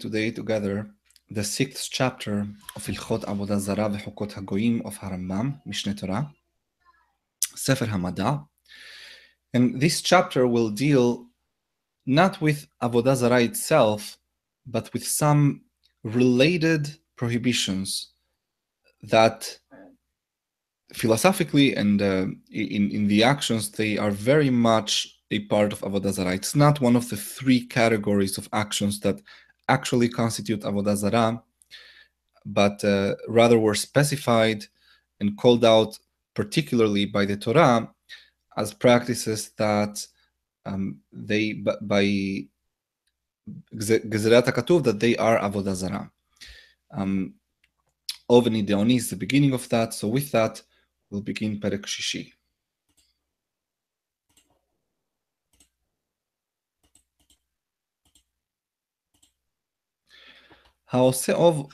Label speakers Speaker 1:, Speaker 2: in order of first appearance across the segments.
Speaker 1: today together the sixth chapter of Ilchot Avodah Zarah v'Chokot HaGoyim of Harambam, Mishneh Torah, Sefer Hamada. And this chapter will deal not with Avodah Zarah itself, but with some related prohibitions that philosophically and uh, in, in the actions, they are very much a part of Avodah Zarah. It's not one of the three categories of actions that actually constitute Avodah Zarah, but uh, rather were specified and called out particularly by the Torah as practices that um, they by Gezerat HaKatuv that they are Avodah Zarah. Um, Oven Ideoni is the beginning of that. So with that, we'll begin Perek Shishi. אוב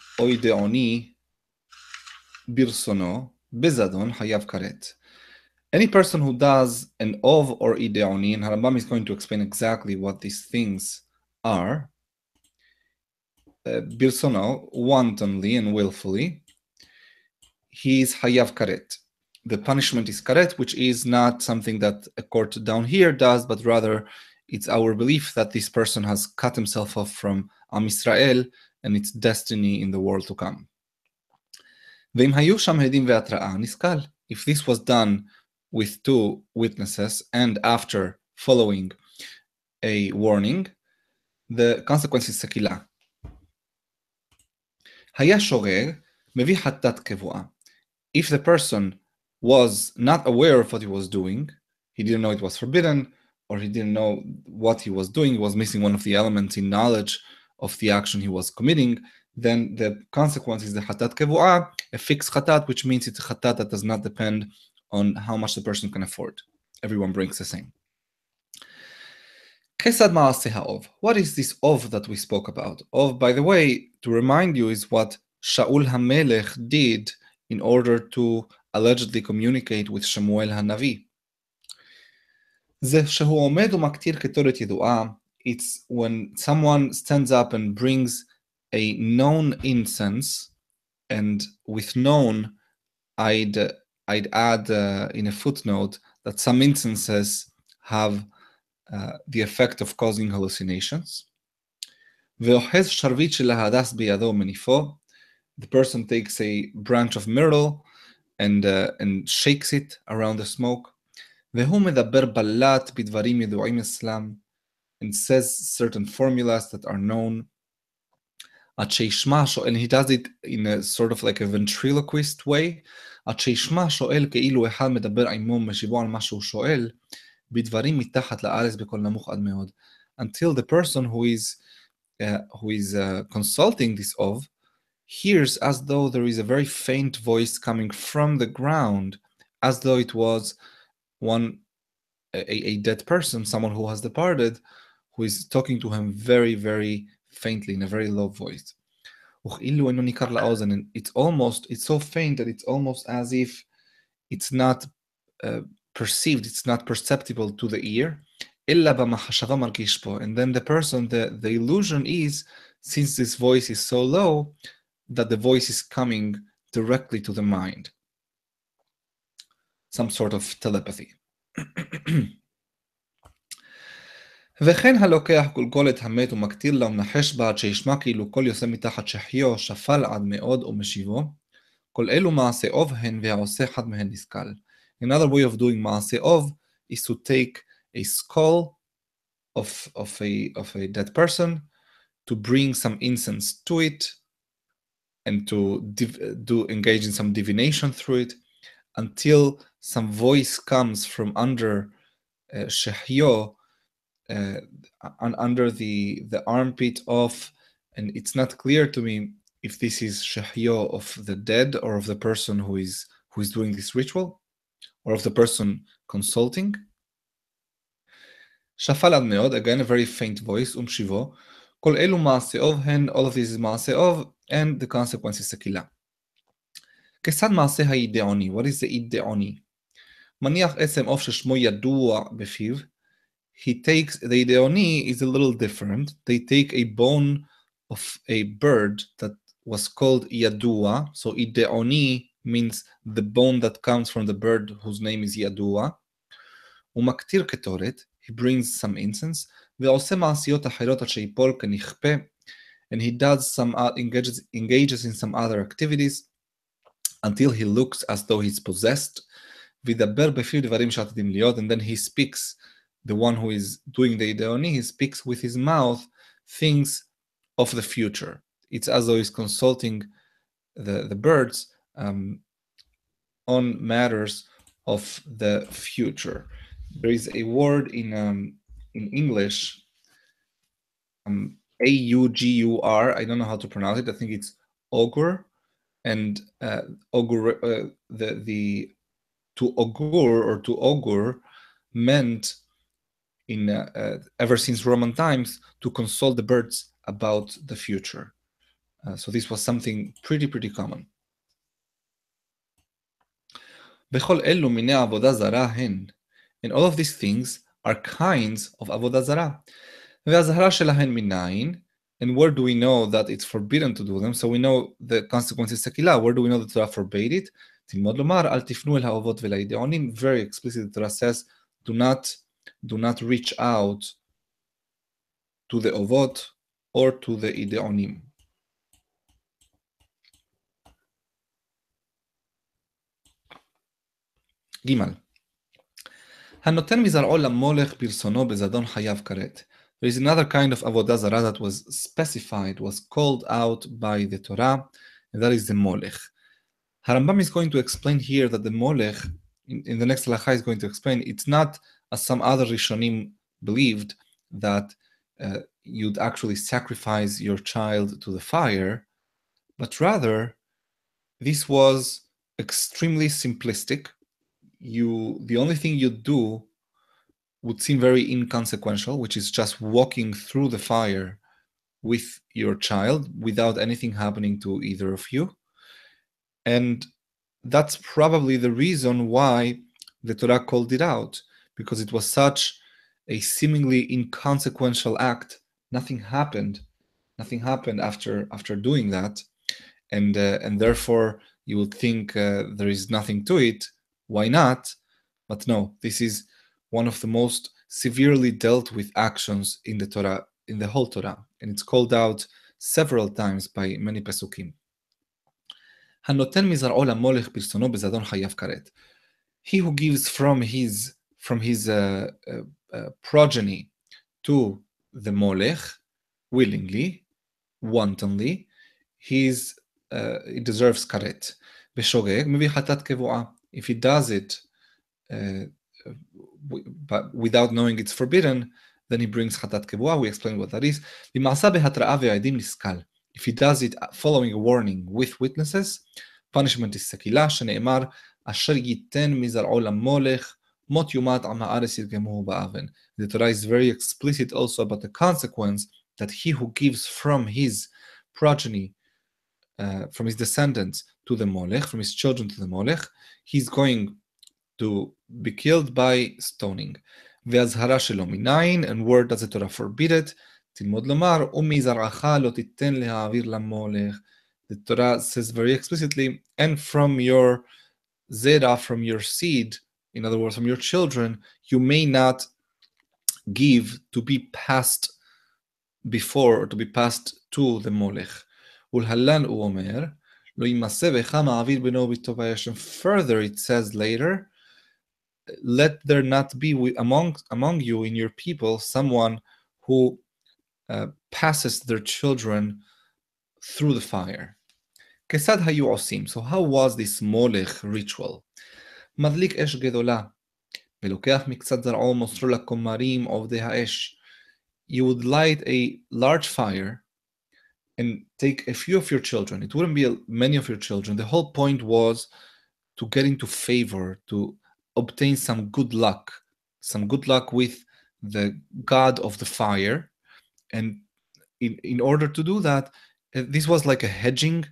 Speaker 1: בזדון, חייב כרת. Any person who does an ov or ideoni, and Harambam is going to explain exactly what these things are, uh, birsono, wantonly and willfully, he is hayav karet. The punishment is karet, which is not something that a court down here does, but rather it's our belief that this person has cut himself off from Am Israel and its destiny in the world to come. If this was done with two witnesses and after following a warning, the consequence is sekilah. If the person was not aware of what he was doing, he didn't know it was forbidden, or he didn't know what he was doing, he was missing one of the elements in knowledge of the action he was committing, then the consequence is the hatat kevu'ah, a fixed hatat, which means it's a hatat that does not depend on how much the person can afford. Everyone brings the same. Kesad ma'aseh What is this ov that we spoke about? Ov, by the way, to remind you, is what Shaul HaMelech did in order to allegedly communicate with Shemuel HaNavi. זה שהוא עומד ומקטיר קטורת ידועה it's when someone stands up and brings a known incense, and with known, I'd I'd add uh, in a footnote that some incenses have uh, the effect of causing hallucinations. The person takes a branch of myrtle and, uh, and shakes it around the smoke. והוא מדבר בלט בדברים ידועים אצלם and says certain formulas that are known. And he does it in a sort of like a ventriloquist way. until the person who is uh, who is uh, consulting this ov hears as though there is a very faint voice coming from the ground as though it was one a, a dead person someone who has departed who is talking to him very, very faintly in a very low voice. And it's almost, it's so faint that it's almost as if it's not uh, perceived, it's not perceptible to the ear. And then the person, the, the illusion is, since this voice is so low, that the voice is coming directly to the mind. Some sort of telepathy. וכן הלוקח גולגולת המת ומקטיר לה ומנחש בה עד שישמע כאילו קול יוצא מתחת שחיו, שפל עד מאוד ומשיבו. כל אלו מעשה אוב הן והעושה אחד מהן נסכל. Another way of doing מעשה אוב is to take a skull of, of, a, of a dead person, to bring some incense to it, and to do engage in some divination through it, until some voice comes from under uh, shehyo, uh, under the the armpit of, and it's not clear to me if this is shahyo of the dead or of the person who is who is doing this ritual, or of the person consulting. Shafal ad meod, again a very faint voice, um shivo. Kol elu ma'aseov hen, all of this is ma'aseov, and the consequence is sekila. כיצד מעשה האידאוני? What is the אידאוני? מניח עצם עוף ששמו ידוע בפיו, he takes the ideoni is a little different. They take a bone of a bird that was called Yadua. So Ideoni means the bone that comes from the bird whose name is Yadua. ומקטיר קטורת, he brings some incense, ועושה מעשיות אחרות עד שיפול כנכפה, and he does some uh, engages, engages in some other activities until he looks as though he's possessed, וידבר בפיו דברים שעתידים להיות, and then he speaks, the one who is doing the Ideoni, he speaks with his mouth things of the future. It's as though he's consulting the, the birds um, on matters of the future. There is a word in um, in English, um, A U G U R. I don't know how to pronounce it. I think it's augur, and uh, augur. Uh, the the to augur or to augur meant in uh, uh, ever since Roman times to console the birds about the future. Uh, so this was something pretty, pretty common. And all of these things are kinds of avodah zarah. And where do we know that it's forbidden to do them? So we know the consequences sakila. Where do we know the Torah forbade it? Very explicitly, the Torah says, do not do not reach out to the ovot or to the ideonim. ג' הנותן מזרעו למולך ברצונו בזדון חייב כרת. There is another kind of avodah zarah that was specified, was called out by the Torah, and that is the molech. Harambam is going to explain here that the molech, in, in the next halacha, is going to explain it's not as some other Rishonim believed that uh, you'd actually sacrifice your child to the fire, but rather this was extremely simplistic you the only thing you'd do would seem very inconsequential, which is just walking through the fire with your child without anything happening to either of you. And that's probably the reason why the Torah called it out, because it was such a seemingly inconsequential act. Nothing happened. Nothing happened after after doing that, and uh, and therefore you would think uh, there is nothing to it why not? But no, this is one of the most severely dealt with actions in the Torah, in the whole Torah, and it's called out several times by many pesukim. הנותן מזרעו למולך ברצונו בזדון חייב כרת. He who gives from his from his uh, uh, uh, progeny to the molech willingly, wantonly, he's, uh, he deserves karet. בשוגג מביא חטאת קבועה if he does it uh, but without knowing it's forbidden, then he brings chatat kebua. We explain what that is. If he does it following a warning with witnesses, punishment is sekilah, שנאמר, אשר ייתן מזרעו למולך, מות יומת עם הארץ ירגמוהו באבן. The Torah is very explicit also about the consequence that he who gives from his progeny, uh, from his descendants, to the Molech, from his children to the Molech, he's going to be killed by stoning. והזהרה שלו מניין, and word does the Torah forbid it, תלמוד לומר, ומזרעך לא תיתן להעביר למולך. The Torah says very explicitly, and from your zera, from your seed, in other words, from your children, you may not give to be passed before or to be passed to the molech. ולהלן הוא אומר, and further, it says later, let there not be among, among you in your people someone who uh, passes their children through the fire. כיצד היו עושים? So how was this מולך ritual? מדליק אש גדולה, ולוקח מקצת זרעו מוסרו לכומרים עובדי האש. You would light a large fire and take a few of your children. It wouldn't be many of your children. The whole point was to get into favor, to obtain some good luck, some good luck with the god of the fire. And in, in order to do that, uh, this was like a hedging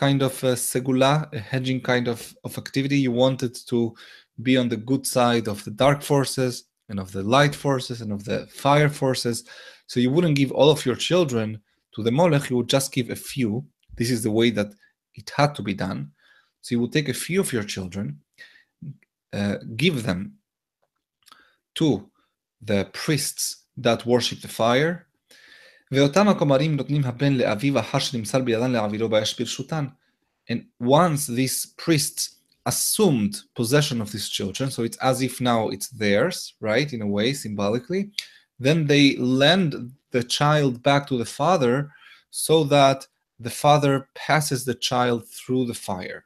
Speaker 1: kind of a segula, a hedging kind of, of activity. You wanted to be on the good side of the dark forces and of the light forces and of the fire forces. So you wouldn't give all of your children to the molech, you would just give a few. This is the way that it had to be done. So you would take a few of your children, uh, give them to the priests that worship the fire, ואותם הכומרים נותנים הבן לאביו אחר שנמסר בידן להעבירו באש ברשותן. And once these priests assumed possession of these children, so it's as if now it's theirs, right, in a way, symbolically, then they lend the child back to the father so that the father passes the child through the fire.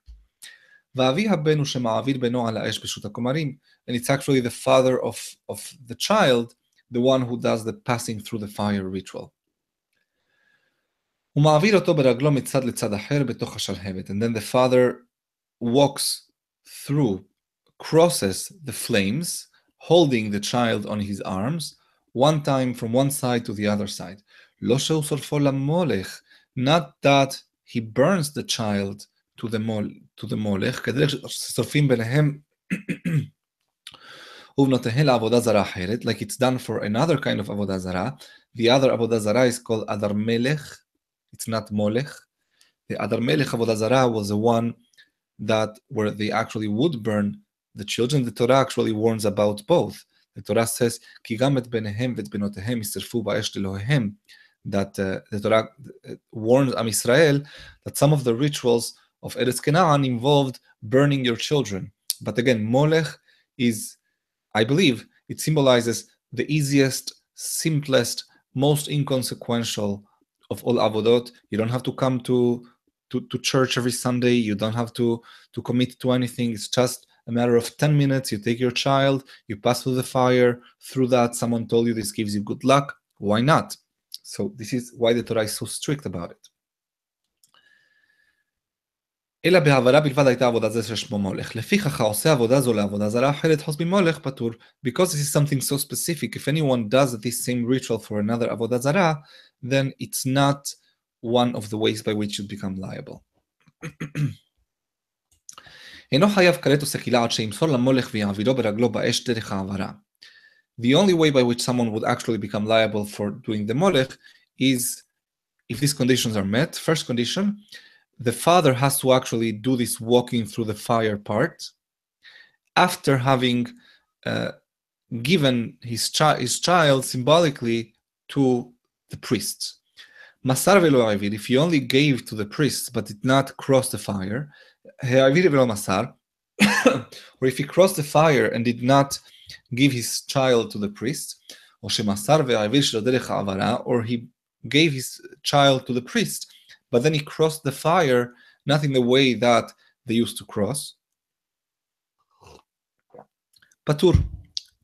Speaker 1: ואבי הבן הוא שמעביר בנו על האש ברשות הכומרים, and it's actually the father of, of the child, the one who does the passing through the fire ritual. הוא מעביר אותו ברגלו מצד לצד אחר בתוך השלהבת, and then the father walks through, crosses the flames, holding the child on his arms, one time from one side to the other side. לא שהוא שורפו למולך, not that he burns the child to the, mol, to the מולך, כדרך ששורפים ביניהם ובנותיהן לעבודה זרה אחרת, like it's done for another kind of עבודה זרה. The other עבודה זרה is called אדר מלך, it's not Molech. The Adar Melech Avodah Zarah was the one that where they actually would burn the children. The Torah actually warns about both. The Torah says, "Ki gamet benehem vet benotehem isterfu ba'esh Elohehem." That uh, the Torah uh, warns Am Israel that some of the rituals of Eretz Canaan involved burning your children. But again, Molech is, I believe, it symbolizes the easiest, simplest, most inconsequential of all avodot. You don't have to come to, to, to church every Sunday. You don't have to, to commit to anything. It's just a matter of 10 minutes. You take your child, you pass through the fire. Through that, someone told you this gives you good luck. Why not? So this is why the Torah is so strict about it. אלא בהעברה בלבד הייתה עבודה זה ששמו מולך. לפיכך העושה עבודה זו לעבודה זרה אחרת חוץ ממולך פטור. Because this is something so specific, if anyone does this same ritual for another עבודה זרה, then it's not one of the ways by which you become liable. אינו חייב כרת או סקילה עד שימסור למולך ויעבירו ברגלו באש דרך העברה. The only way by which someone would actually become liable for doing the molech is if these conditions are met. First condition, the father has to actually do this walking through the fire part after having uh, given his, chi- his child symbolically to the priests. Masar velo if he only gave to the priests but did not cross the fire, eh, velo masar, or if he crossed the fire and did not give his child to the priest, or or he gave his child to the priest, but then he crossed the fire not in the way that they used to cross. Patur,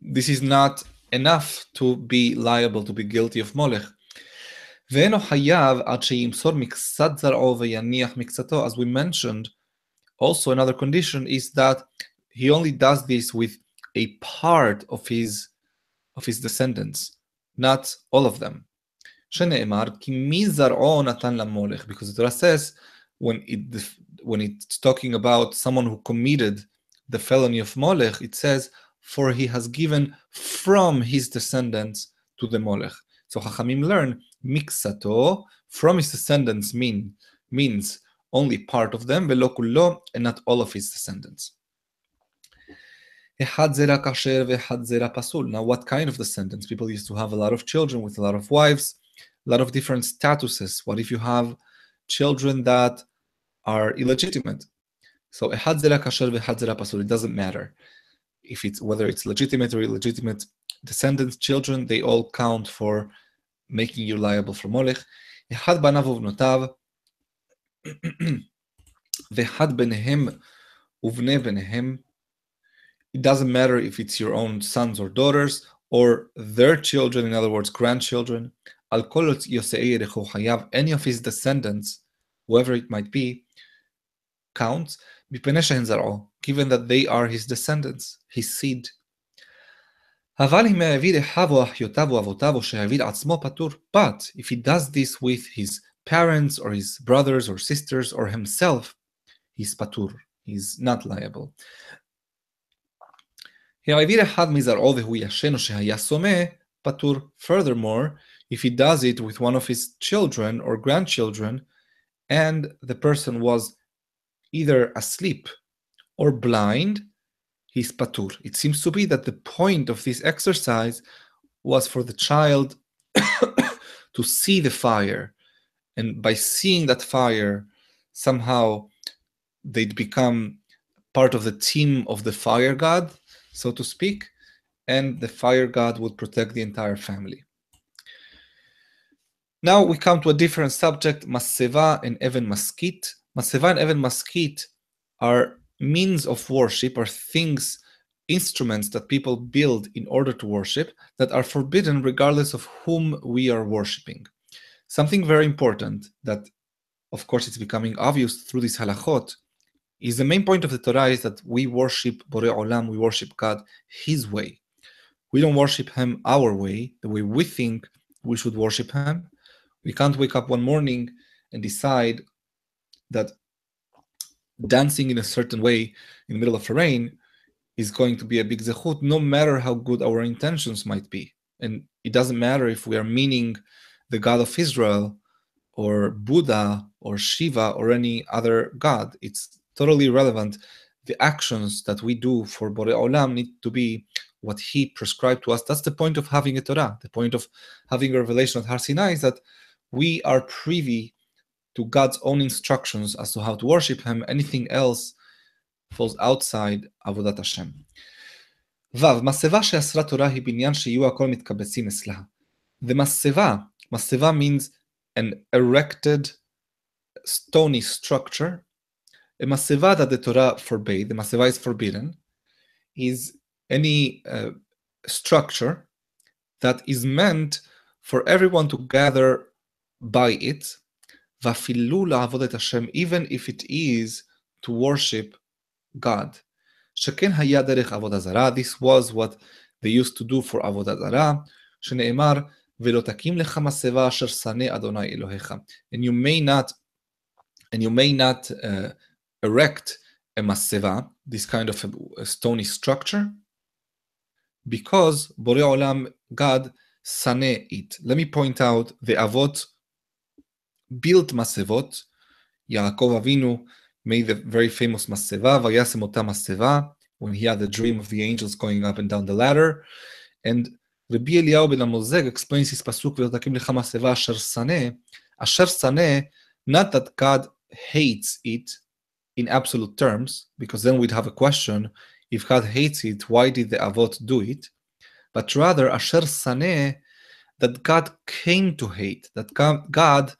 Speaker 1: this is not enough to be liable, to be guilty of molech ואינו חייב עד שימסור מקצת זרעו ויניח מקצתו. As we mentioned, also another condition is that he only does this with a part of his of his descendants, not all of them. שנאמר, כי מי זרעו נתן למולך, because the Torah says, when, it, when it's talking about someone who committed the felony of Molech, it says, for he has given from his descendants to the Molech. So Chachamim learn, miksato, from his descendants mean, means only part of them, velo kullo, and not all of his descendants. Now, what kind of descendants? People used to have a lot of children with a lot of wives, a lot of different statuses. What if you have children that are illegitimate? So it doesn't matter if it's whether it's legitimate or illegitimate descendants, children, they all count for making you liable for molech. אחד בניו ובנותיו, ואחד ביניהם ובני ביניהם. It doesn't matter if it's your own sons or daughters or their children, in other words, grandchildren. Al kol hayav, any of his descendants, whoever it might be, counts, given that they are his descendants, his seed. But if he does this with his parents or his brothers or sisters or himself, he's patur, he's not liable. Furthermore, if he does it with one of his children or grandchildren and the person was either asleep or blind, he's patur. It seems to be that the point of this exercise was for the child to see the fire. And by seeing that fire, somehow they'd become part of the team of the fire god, so to speak, and the fire god would protect the entire family. Now we come to a different subject, Maseva and Even Maskit. Maseva and Even Maskit are means of worship, are things, instruments that people build in order to worship that are forbidden regardless of whom we are worshiping. Something very important that, of course, it's becoming obvious through this halachot is the main point of the Torah is that we worship Borei Olam, we worship God His way. We don't worship Him our way, the way we think we should worship Him. We can't wake up one morning and decide that dancing in a certain way in the middle of a rain is going to be a big zechut, no matter how good our intentions might be. And it doesn't matter if we are meaning the God of Israel or Buddha or Shiva or any other God. It's totally relevant. The actions that we do for Borei Olam need to be what He prescribed to us. That's the point of having a Torah. The point of having a revelation at Har Sinai is that we are privy to God's own instructions as to how to worship Him. Anything else falls outside Avodat Hashem. The Maseva, Maseva means an erected stony structure. A Maseva that the Torah forbade, the Maseva is forbidden, is any uh, structure that is meant for everyone to gather by it ואפילו לעבוד את השם, even if it is to worship God. שכן היה דרך עבודה זרה, this was what they used to do for עבודה זרה, שנאמר, ולא תקים לך מסבה אשר שנא אדוני אלוהיך. And you may not, and you may not uh, erect a maseva, this kind of a, a stony structure, because Borei Olam, God, sane it. Let me point out the Avot built masevot. Yaakov Avinu made the very famous maseva, vayasem ota maseva, when he had the dream of the angels going up and down the ladder. And Rabbi Eliyahu ben Amozeg explains his pasuk, v'yotakim lecha maseva asher saneh, asher saneh, not that God hates it in absolute terms, because then we'd have a question, if God hates it, why did the Avot do it? But rather, asher saneh, that God came to hate, that God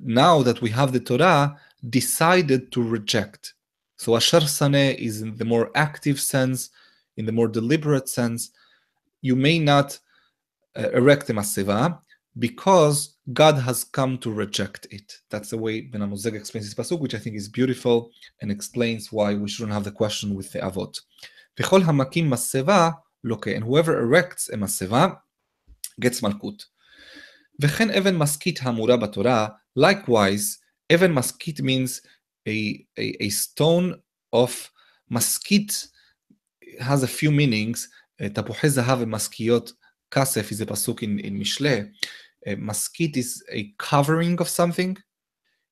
Speaker 1: now that we have the Torah, decided to reject. So Asher Saneh is in the more active sense, in the more deliberate sense. You may not uh, erect a maseva because God has come to reject it. That's the way Ben Amozeg explains this pasuk, which I think is beautiful and explains why we shouldn't have the question with the avot. V'chol hamakim maseva loke, and whoever erects a maseva gets malkut. וכן אבן משכית האמורה בתורה Likewise, even maskit means a, a, a, stone of maskit has a few meanings. Eh, Tapuhe zahav maskiot kasef is a pasuk in, in Mishle. Uh, is a covering of something.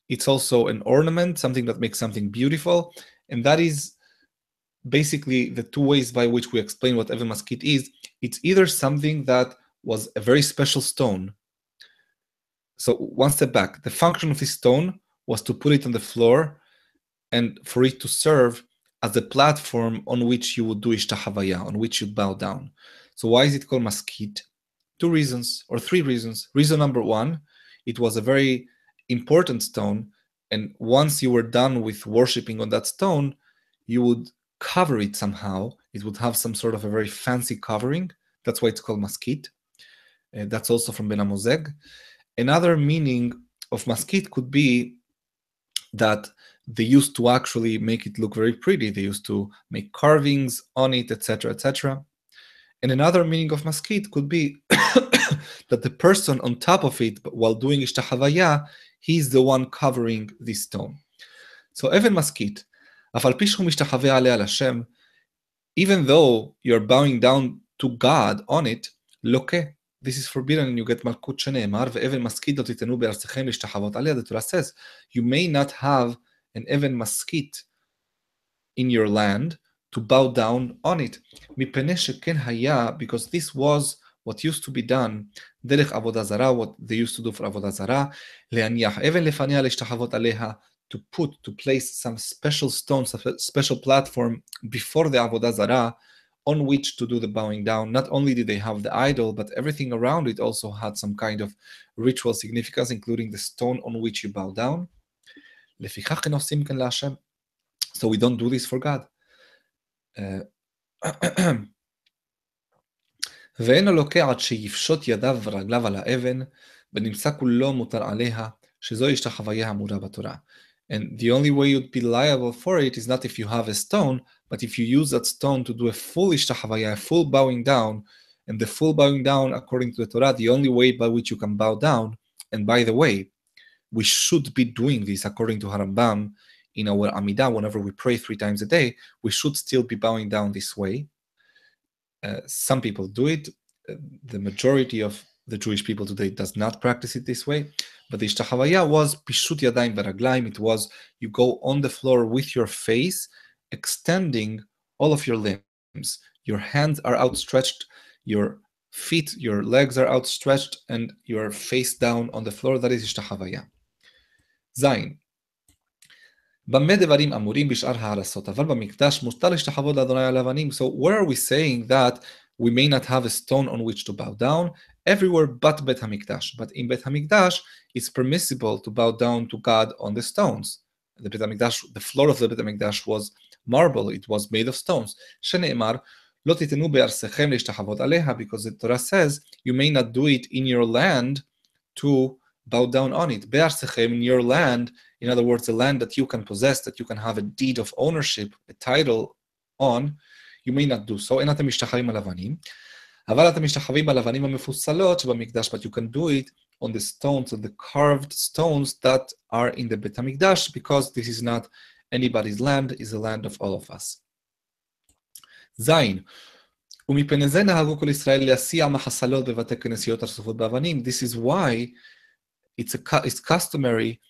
Speaker 1: It's also an ornament, something that makes something beautiful. And that is basically the two ways by which we explain what even maskit is. It's either something that was a very special stone so one step back, the function of this stone was to put it on the floor and for it to serve as a platform on which you would do ishtahavaya, on which you bow down. So why is it called maskit? Two reasons or three reasons. Reason number one, it was a very important stone, and once you were done with worshiping on that stone, you would cover it somehow. It would have some sort of a very fancy covering. That's why it's called maskit. Uh, that's also from Ben Amozeg. Another meaning of maskit could be that they used to actually make it look very pretty. They used to make carvings on it, etc., etc. And another meaning of maskit could be that the person on top of it, while doing ishtahavaya, he's the one covering this stone. So even maskit, even though you're bowing down to God on it, loke, eh, this is forbidden and you get מלכות שנאמר, ואבן משכית לא תיתנו בארצכם להשתחוות עליה, the Torah says, you may not have an אבן משכית in your land to bow down on it. מפני שכן היה, because this was what used to be done, דרך עבודה זרה, what they used to do for עבודה זרה, להניח אבן לפניה להשתחוות עליה, to put, to place some special stone, special platform before the עבודה זרה, on which to do the bowing down. Not only did they have the idol, but everything around it also had some kind of ritual significance, including the stone on which you bow down. לפיכך אין עושים כן להשם. So we don't do this for God. ואין הלוקה עד שיפשוט ידיו ורגליו על האבן, ונמצא כולו מותר עליה, שזו השתחוויה האמורה בתורה. And the only way you'd be liable for it is not if you have a stone, but if you use that stone to do a full ishtachavaya, a full bowing down, and the full bowing down according to the Torah, the only way by which you can bow down, and by the way, we should be doing this according to Harambam in our Amidah, whenever we pray three times a day, we should still be bowing down this way. Uh, some people do it. Uh, the majority of the Jewish people today does not practice it this way. But the Ishtahawaya was Pishut Yadayim Veraglaim. It was you go on the floor with your face, extending all of your limbs. Your hands are outstretched, your feet, your legs are outstretched, and you're face down on the floor. That is Ishtahawaya. Zain. So where are we saying that we may not have a stone on which to bow down everywhere but Bet HaMikdash. But in Bet HaMikdash, it's permissible to bow down to God on the stones. The Bet HaMikdash, the floor of the Bet HaMikdash was marble, it was made of stones. Shene'emar, lo titenu be'arsechem leishtahavot aleha, because the Torah says, you may not do it in your land to bow down on it. Be'arsechem, in your land, in other words, the land that you can possess, that you can have a deed of ownership, a title on, you may not do so. אין אתם משתחווים על אבנים, אבל אתם משתחווים על אבנים המפוסלות שבמקדש, but you can do it on the stones, on the carved stones that are in the בית המקדש, because this is not anybody's land, is the land of all of us. זין, ומפני זה נהגו כל ישראל להסיע מחסלות בבתי כנסיות הרצופות באבנים. This is why it's, a, it's customary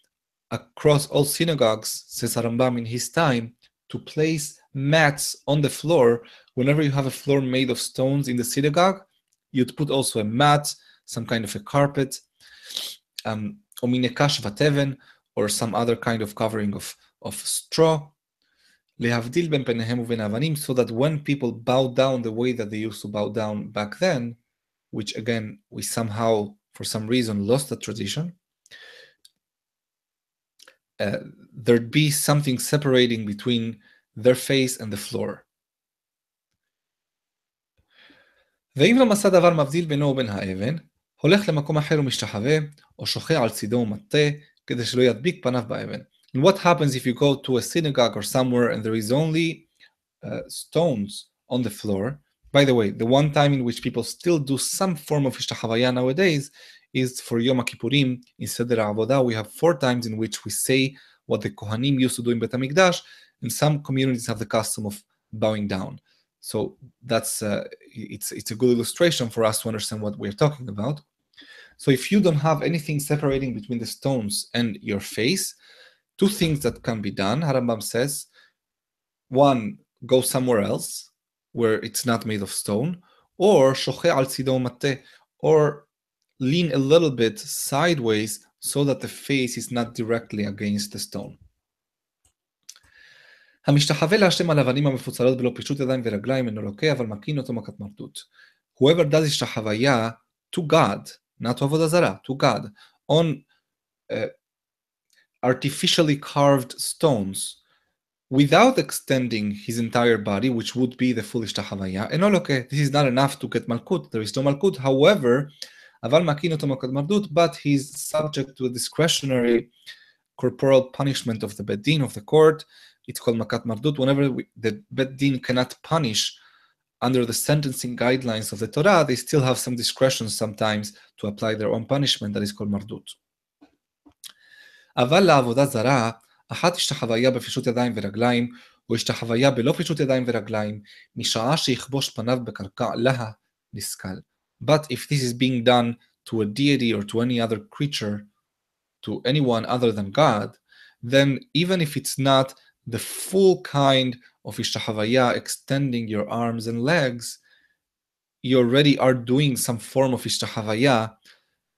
Speaker 1: across all synagogues, says Rambam in his time, to place mats on the floor. Whenever you have a floor made of stones in the synagogue, you'd put also a mat, some kind of a carpet, um, or some other kind of covering of, of straw. להבדיל בין פניהם ובין האבנים, so that when people bow down the way that they used to bow down back then, which again, we somehow, for some reason, lost the tradition, uh, there'd be something separating between their face and the floor. ואם לא מצא דבר מבדיל בינו ובין האבן, הולך למקום אחר ומשתחווה, או שוכע על צידו ומטה, כדי שלא ידביק פניו באבן. And what happens if you go to a synagogue or somewhere and there is only uh, stones on the floor? By the way, the one time in which people still do some form of ishtachavaya nowadays is for Yom Kippurim in Seder Avodah. We have four times in which we say what the Kohanim used to do in Bet HaMikdash, and some communities have the custom of bowing down. So that's uh, it's it's a good illustration for us to understand what we're talking about. So if you don't have anything separating between the stones and your face, two things that can be done. Harambam says, one, go somewhere else where it's not made of stone, or shoche al mate, or lean a little bit sideways so that the face is not directly against the stone. המשתחווה להשם על אבנים המפוצלות בלא פישוט ידיים ורגליים אינו לוקה, אבל מקין אותו מכת מרדות. Whoever does השתחוויה to God, not to עבודה זרה, to God, on uh, artificially carved stones, without extending his entire body, which would be the full השתחוויה, אינו לוקה. This is not enough to get malkut. There is no malkut. However, אבל מקין אותו מכת מרדות, but he's subject to a discretionary corporal punishment of the bed din of the court. It's called makat mardut. Whenever we, the bed din cannot punish under the sentencing guidelines of the Torah, they still have some discretion sometimes to apply their own punishment that is called mardut. אבל לעבודה זרה, אחת השתחוויה בפישוט ידיים ורגליים, או השתחוויה בלא פישוט ידיים ורגליים, משעה שיכבוש פניו בקרקע לה נסכל. But if this is being done to a deity or to any other creature, to anyone other than God, then even if it's not the full kind of Ishtahavaya, extending your arms and legs, you already are doing some form of Ishtahavaya.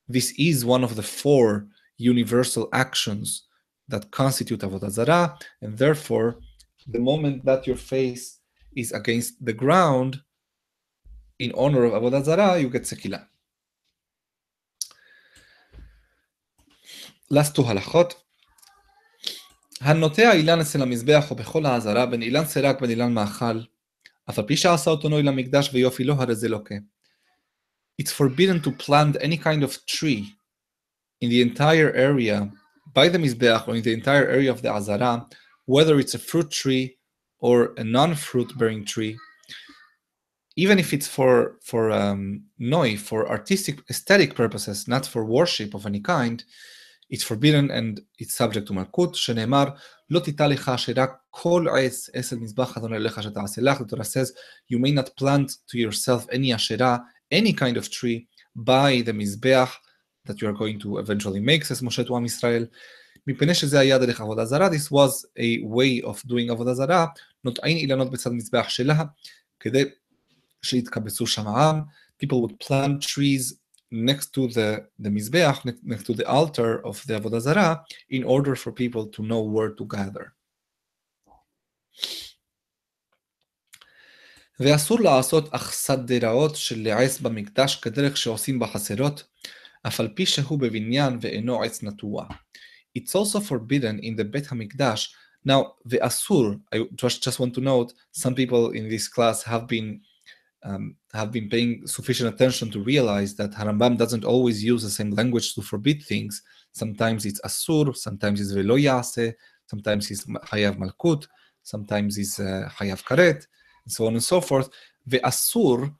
Speaker 1: This is one of the four universal actions that constitute Avodah Zarah, and therefore, the moment that your face is against the ground, in honor of Avodah Zarah, you get Sekila. Last two halachot. הנוטע אילן אצל המזבח או בכל העזרה, בין אילן סרק בין אילן מאכל, אף על פי שעשה אותו נוי למקדש ויופי לו, הרי זה לוקה. It's forbidden to plant any kind of tree in the entire area by the Mizbeach or in the entire area of the Azara, whether it's a fruit tree or a non-fruit bearing tree, even if it's for for um, noi, for artistic aesthetic purposes, not for worship of any kind, it's forbidden and it's subject to malkut, שנאמר, לא תיטע לך שרק כל עץ, עשד מזבח אדוני לך שתעשה לך, the Torah says, you may not plant to yourself any asherah, any kind of tree, by the מזבח that you are going to eventually make, says משה to עם ישראל, מפני שזה היה דרך עבודה זרה, this was a way of doing עבודה זרה, נוטעין אילנות בצד מזבח שלה, כדי שיתקבצו שם העם, people would plant trees next to the, the Mizbeach, next to the altar of the Avodah Zarah, in order for people to know where to gather. ואסור לעשות אכסדראות של עץ במקדש כדרך שעושים בחצרות, אף על פי שהוא בבניין ואינו עץ נטוע. It's also forbidden in the בית המקדש. Now, ואסור, I just, just want to note, some people in this class have been um, have been paying sufficient attention to realize that Harambam doesn't always use the same language to forbid things. Sometimes it's asur, sometimes it's velo yase, sometimes it's hayav malkut, sometimes it's uh, hayav karet, and so on and so forth. The asur,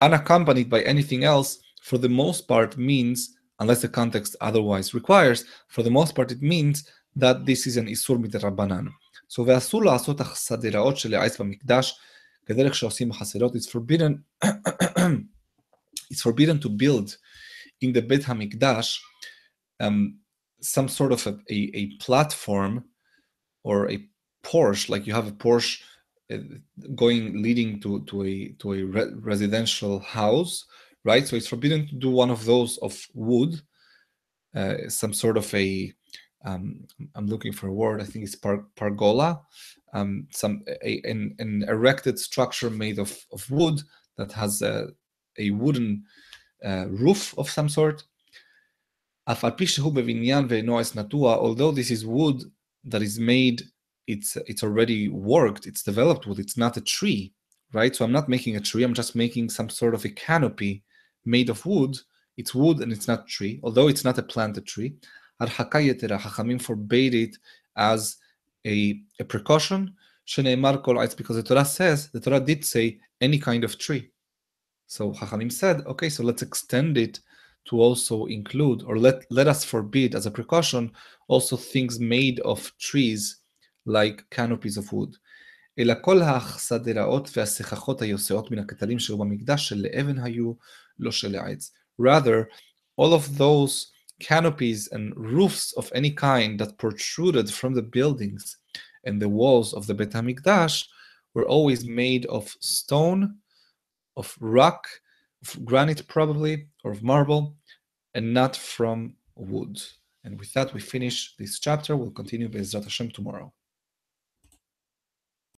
Speaker 1: unaccompanied by anything else, for the most part means, unless the context otherwise requires, for the most part it means that this is an isur midrabanan. So ואסור לעשות החסדראות של העץ במקדש كذلك שעושים החסידות, it's forbidden, it's forbidden to build in the Beit HaMikdash um, some sort of a, a, a, platform or a porch, like you have a porch uh, going leading to, to a to a re residential house, right? So it's forbidden to do one of those of wood, uh, some sort of a um, I'm looking for a word. I think it's par- um, some a, an, an, erected structure made of, of wood that has a, a wooden uh, roof of some sort. although this is wood that is made, it's it's already worked, it's developed wood, it's not a tree, right? So I'm not making a tree, I'm just making some sort of a canopy made of wood. It's wood and it's not tree, although it's not a planted tree. Hachamim forbade it as a, a precaution, שנאמר כל עץ, because the Torah says, the Torah did say any kind of tree. So Chachamim said, okay, so let's extend it to also include, or let, let us forbid as a precaution, also things made of trees like canopies of wood. אלא כל האכסדראות והשיחכות היוצאות מן הכתרים שהיו במקדש שלאבן היו, לא שלעץ. Rather, all of those canopies and roofs of any kind that protruded from the buildings and the walls of the Bet HaMikdash were always made of stone, of rock, of granite probably, or of marble, and not from wood. And with that, we finish this chapter. We'll continue Be'ezrat Hashem tomorrow.